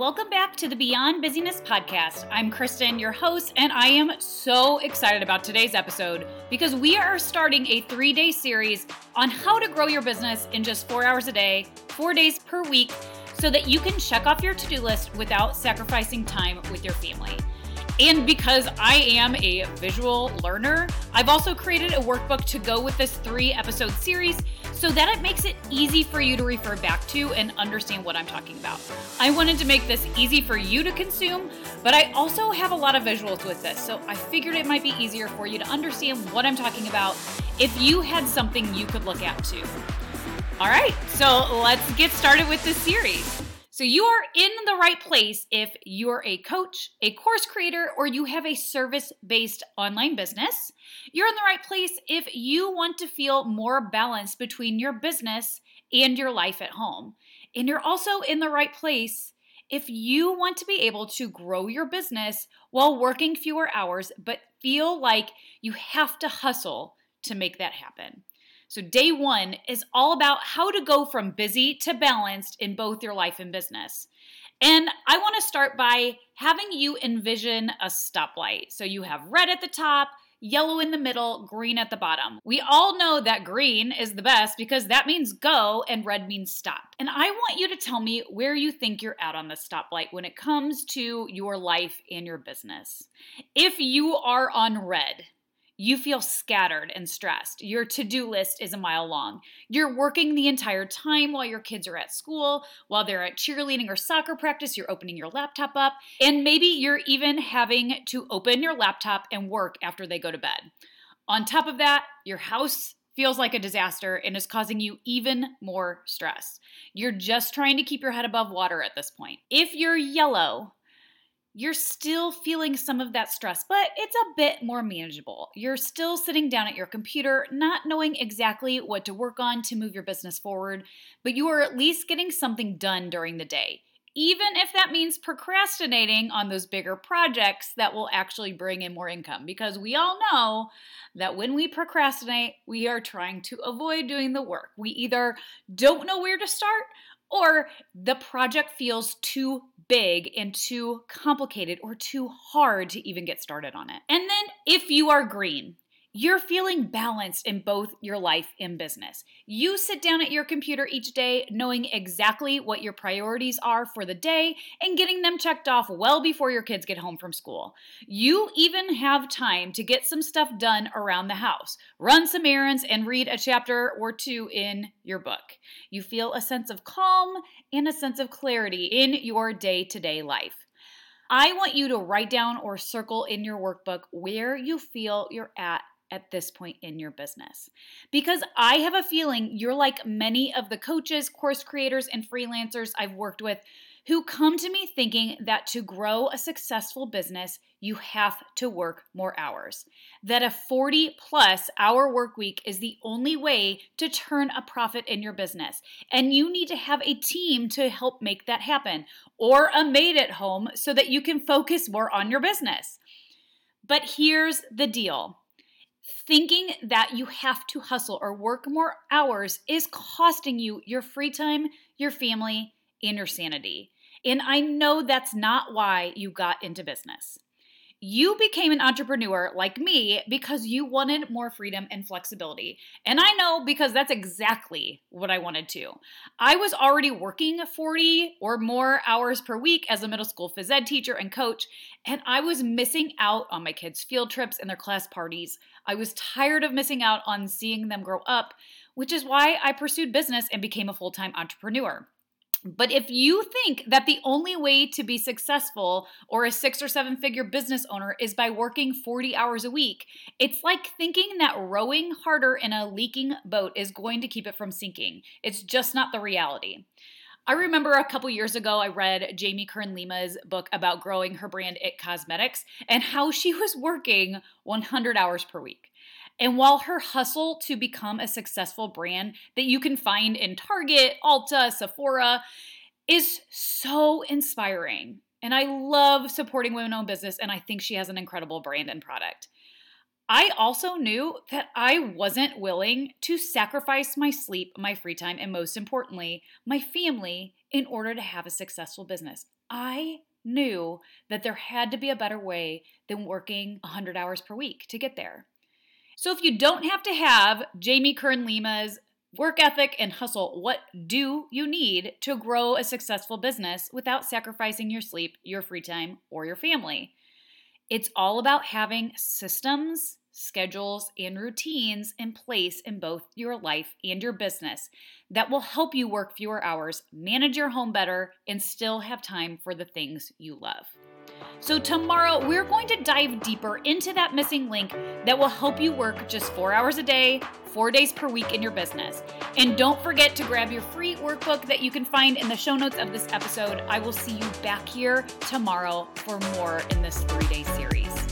Welcome back to the Beyond Busyness podcast. I'm Kristen, your host, and I am so excited about today's episode because we are starting a three day series on how to grow your business in just four hours a day, four days per week, so that you can check off your to do list without sacrificing time with your family. And because I am a visual learner, I've also created a workbook to go with this three episode series so that it makes it easy for you to refer back to and understand what I'm talking about. I wanted to make this easy for you to consume, but I also have a lot of visuals with this, so I figured it might be easier for you to understand what I'm talking about if you had something you could look at too. All right, so let's get started with this series. So, you are in the right place if you're a coach, a course creator, or you have a service based online business. You're in the right place if you want to feel more balance between your business and your life at home. And you're also in the right place if you want to be able to grow your business while working fewer hours, but feel like you have to hustle to make that happen. So, day one is all about how to go from busy to balanced in both your life and business. And I want to start by having you envision a stoplight. So, you have red at the top, yellow in the middle, green at the bottom. We all know that green is the best because that means go and red means stop. And I want you to tell me where you think you're at on the stoplight when it comes to your life and your business. If you are on red, you feel scattered and stressed. Your to do list is a mile long. You're working the entire time while your kids are at school, while they're at cheerleading or soccer practice, you're opening your laptop up, and maybe you're even having to open your laptop and work after they go to bed. On top of that, your house feels like a disaster and is causing you even more stress. You're just trying to keep your head above water at this point. If you're yellow, you're still feeling some of that stress, but it's a bit more manageable. You're still sitting down at your computer, not knowing exactly what to work on to move your business forward, but you are at least getting something done during the day, even if that means procrastinating on those bigger projects that will actually bring in more income. Because we all know that when we procrastinate, we are trying to avoid doing the work. We either don't know where to start or the project feels too big and too complicated or too hard to even get started on it. And then if you are green, you're feeling balanced in both your life and business. You sit down at your computer each day knowing exactly what your priorities are for the day and getting them checked off well before your kids get home from school. You even have time to get some stuff done around the house, run some errands, and read a chapter or two in your book. You feel a sense of calm and a sense of clarity in your day to day life. I want you to write down or circle in your workbook where you feel you're at at this point in your business. Because I have a feeling you're like many of the coaches, course creators, and freelancers I've worked with who come to me thinking that to grow a successful business, you have to work more hours. That a 40 plus hour work week is the only way to turn a profit in your business. And you need to have a team to help make that happen, or a maid at home so that you can focus more on your business. But here's the deal thinking that you have to hustle or work more hours is costing you your free time, your family, and your sanity. And I know that's not why you got into business. You became an entrepreneur like me because you wanted more freedom and flexibility. And I know because that's exactly what I wanted to. I was already working 40 or more hours per week as a middle school phys ed teacher and coach, and I was missing out on my kids' field trips and their class parties. I was tired of missing out on seeing them grow up, which is why I pursued business and became a full time entrepreneur. But if you think that the only way to be successful or a six or seven figure business owner is by working 40 hours a week, it's like thinking that rowing harder in a leaking boat is going to keep it from sinking. It's just not the reality. I remember a couple years ago, I read Jamie Kern Lima's book about growing her brand IT Cosmetics and how she was working 100 hours per week. And while her hustle to become a successful brand that you can find in Target, Ulta, Sephora is so inspiring. And I love supporting women owned business, and I think she has an incredible brand and product. I also knew that I wasn't willing to sacrifice my sleep, my free time, and most importantly, my family in order to have a successful business. I knew that there had to be a better way than working 100 hours per week to get there. So if you don't have to have Jamie Kern Lima's work ethic and hustle, what do you need to grow a successful business without sacrificing your sleep, your free time, or your family? It's all about having systems, schedules, and routines in place in both your life and your business that will help you work fewer hours, manage your home better, and still have time for the things you love. So, tomorrow we're going to dive deeper into that missing link that will help you work just four hours a day, four days per week in your business. And don't forget to grab your free workbook that you can find in the show notes of this episode. I will see you back here tomorrow for more in this three day series.